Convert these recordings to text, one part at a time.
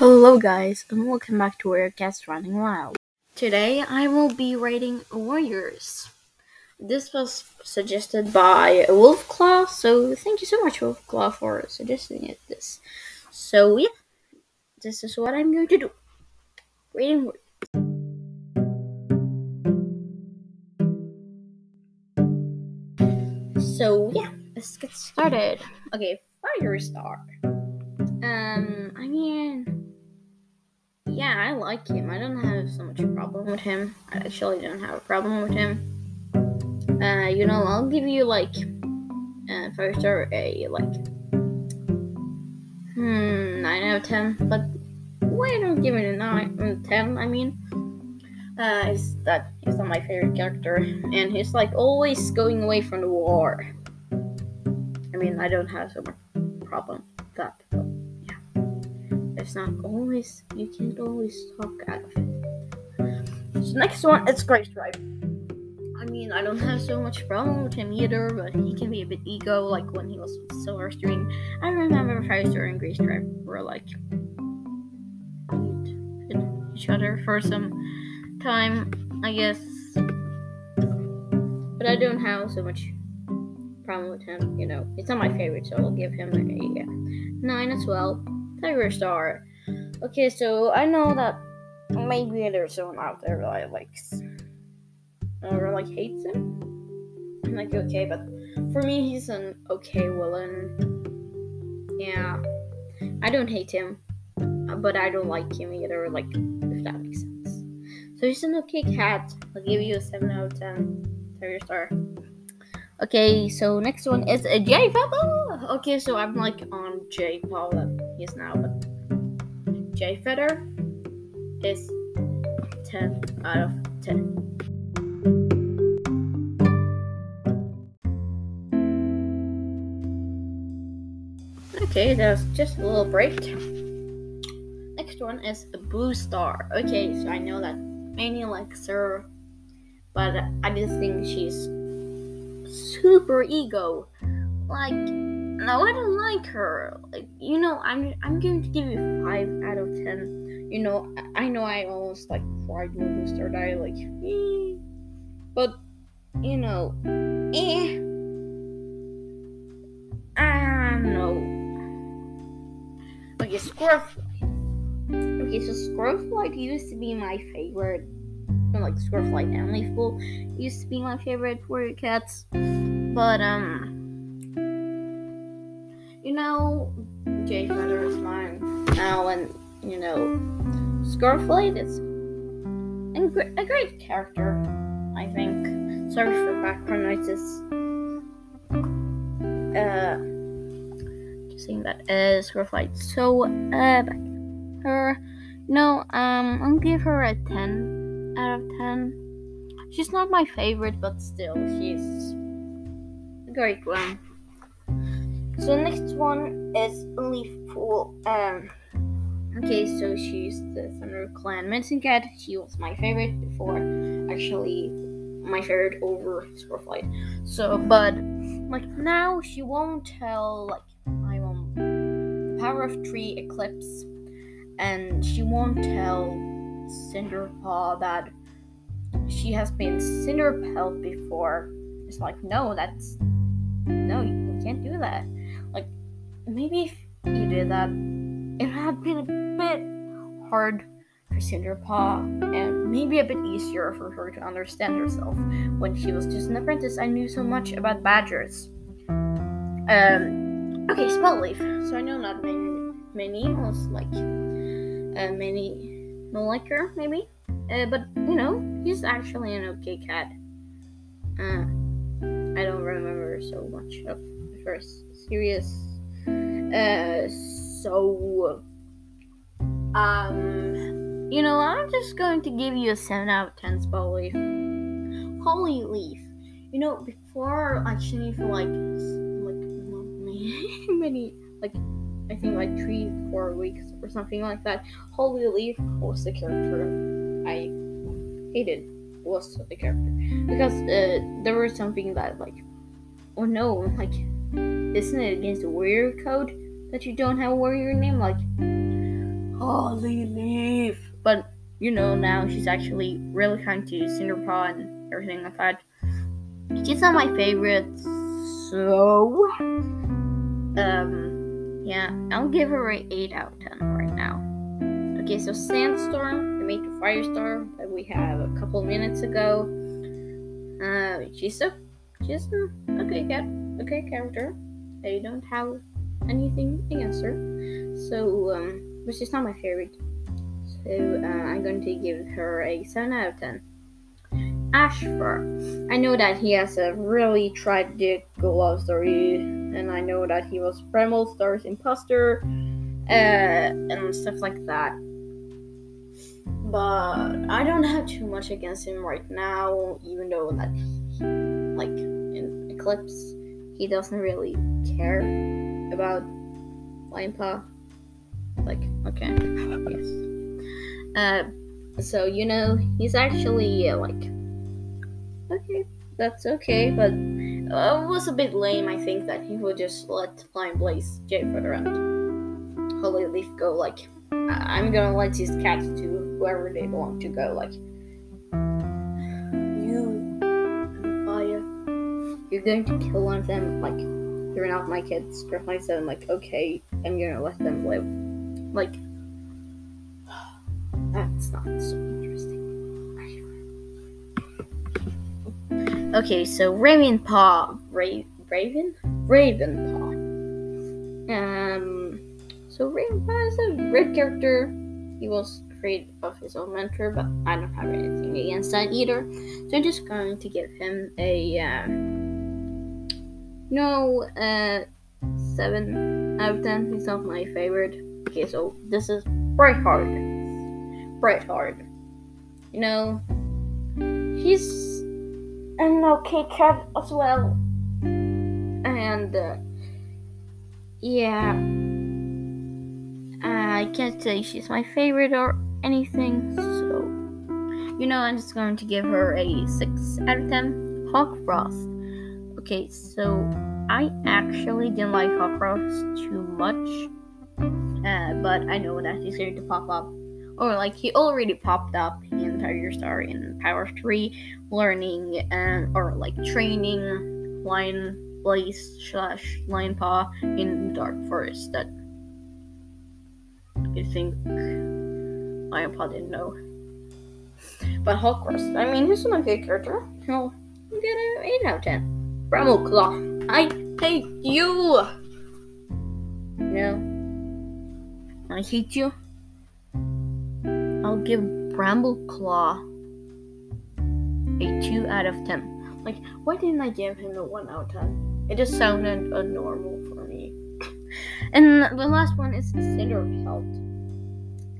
Hello guys and welcome back to Warrior Cats Running Wild. Today I will be rating Warriors. This was suggested by Wolfclaw, so thank you so much Wolfclaw for suggesting it this. So yeah, this is what I'm going to do. Rating Warriors. So yeah, let's get started. Okay, fire star. Um, I mean, yeah, I like him. I don't have so much problem with him. I actually don't have a problem with him. Uh, you know, I'll give you like uh, fire star a like hmm nine out of ten. But why don't give it a nine of ten? I mean, uh, is that he's not my favorite character, and he's like always going away from the war. I mean, I don't have so much problem it's not always. You can't always talk out of it. So next one, it's Gray Stripe. I mean, I don't have so much problem with him either, but he can be a bit ego, like when he was with Silver Stream. I remember Firestar and Gray Stripe were like each other for some time, I guess. But I don't have so much problem with him, you know. It's not my favorite, so I'll give him a 9 as well. Tiger Star. Okay, so I know that maybe there's someone out there that likes or like hates him. I'm like, okay, but for me, he's an okay villain. Yeah, I don't hate him, but I don't like him either. Like, if that makes sense. So he's an okay cat. I'll give you a seven out of ten. Terrier star. Okay, so next one is a Jay Feather. Okay, so I'm like on J Paul that he's now, but Jay Feather is ten out of ten. Okay, that was just a little break. Next one is a Blue Star. Okay, so I know that many likes her, but I just think she's super ego. Like, no, I don't like her. Like, you know, I'm I'm going to give you five out of ten. You know, I know I almost like cried when Blue Star died. Like, eh. but you know, eh. I know. Okay, Squirrelflight. Okay, so Squirrelflight used to be my favorite. Like Squirrelflight and Leafpool used to be my favorite warrior cats. But um you know, Jay Feather is mine now and you know Squirrelflight is a great, character, I think. Sorry for background noises. Uh just saying that uh Squirrelflight. So uh back her no, um I'll give her a ten out of ten. She's not my favorite, but still she's a great one. So the next one is Leaf Pool. Um okay, so she's the Thunder Clan Medicine Cat. She was my favorite before actually my favorite over Squirrelflight. So but like now she won't tell like I'm on the power of tree eclipse and she won't tell Cinderpaw that she has been Cinderpelt before. It's like no, that's no, you can't do that. Maybe if you did that, it would have been a bit hard for Cinderpaw and maybe a bit easier for her to understand herself when she was just an apprentice. I knew so much about badgers. Um, okay, spell leaf. So I know not many, many was like uh, many her maybe, uh, but you know he's actually an okay cat. Uh, I don't remember so much of the first series. Uh, so um, you know I'm just going to give you a seven out of ten spell leaf. Hollyleaf. You know, before actually for like like many like I think like three, four weeks or something like that. Hollyleaf was the character I hated. Was the character because uh, there was something that like, oh no, like, isn't it against the warrior code that you don't have a warrior name? Like, Holly, leave. But you know, now she's actually really kind to Cinderpaw and everything like that. She's not my favorite, so um, yeah, I'll give her an eight out of ten right now. Okay, so Sandstorm, the mate of Firestar that we have a couple minutes ago. Uh, she's a she's a okay cat, okay character. I don't have anything against her. So, um, but she's not my favorite. So, uh, I'm going to give her a 7 out of 10. Ashfur. I know that he has a really tragic love story, and I know that he was Bramble Star's imposter, uh, and stuff like that. But I don't have too much against him right now, even though that, like, in Eclipse, he doesn't really care about Lion Paw. Like, okay, yes. Uh, so you know, he's actually uh, like, okay, that's okay, but uh, it was a bit lame. I think that he would just let Lion Blaze Jay Feather and Hollyleaf go. Like, I- I'm gonna let these cats to whoever they belong to go. Like, you're going to kill one of them. Like, you're not my kids. Griffin said, I'm like, okay, I'm gonna let them live. Like, that's not so interesting. Okay, so Ravenpaw, Ra- Raven, Raven Paw. Um, so Ravenpaw is a great character. He was afraid of his own mentor, but I don't have anything against that either. So I'm just going to give him a. Uh, no, uh, 7 out of 10. He's not my favorite. Okay, so this is Brightheart. Brightheart. You know, he's an okay cat as well. And, uh, yeah. I can't say she's my favorite or anything, so. You know, I'm just going to give her a 6 out of 10. Hawk Frost. Okay, so I actually didn't like Frost too much, uh, but I know that he's going to pop up, or like he already popped up in Tiger Star in Power 3, learning um, or like training Lion Blaze slash Lion Paw in Dark Forest that I think Lion Paw didn't know. But Frost, I mean, he's not a good character. He'll get an 8 out of 10. Brambleclaw, I hate you. No, I hate you. I'll give Brambleclaw a two out of ten. Like, why didn't I give him a one out of ten? It just sounded uh, normal for me. and the last one is Cinderpelt.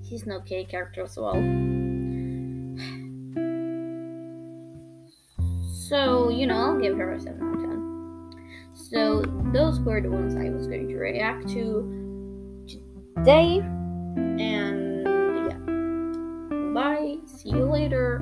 He's an okay character as well. So, you know, I'll give her a 7 out of 10. So, those were the ones I was going to react to today. And yeah. Bye. See you later.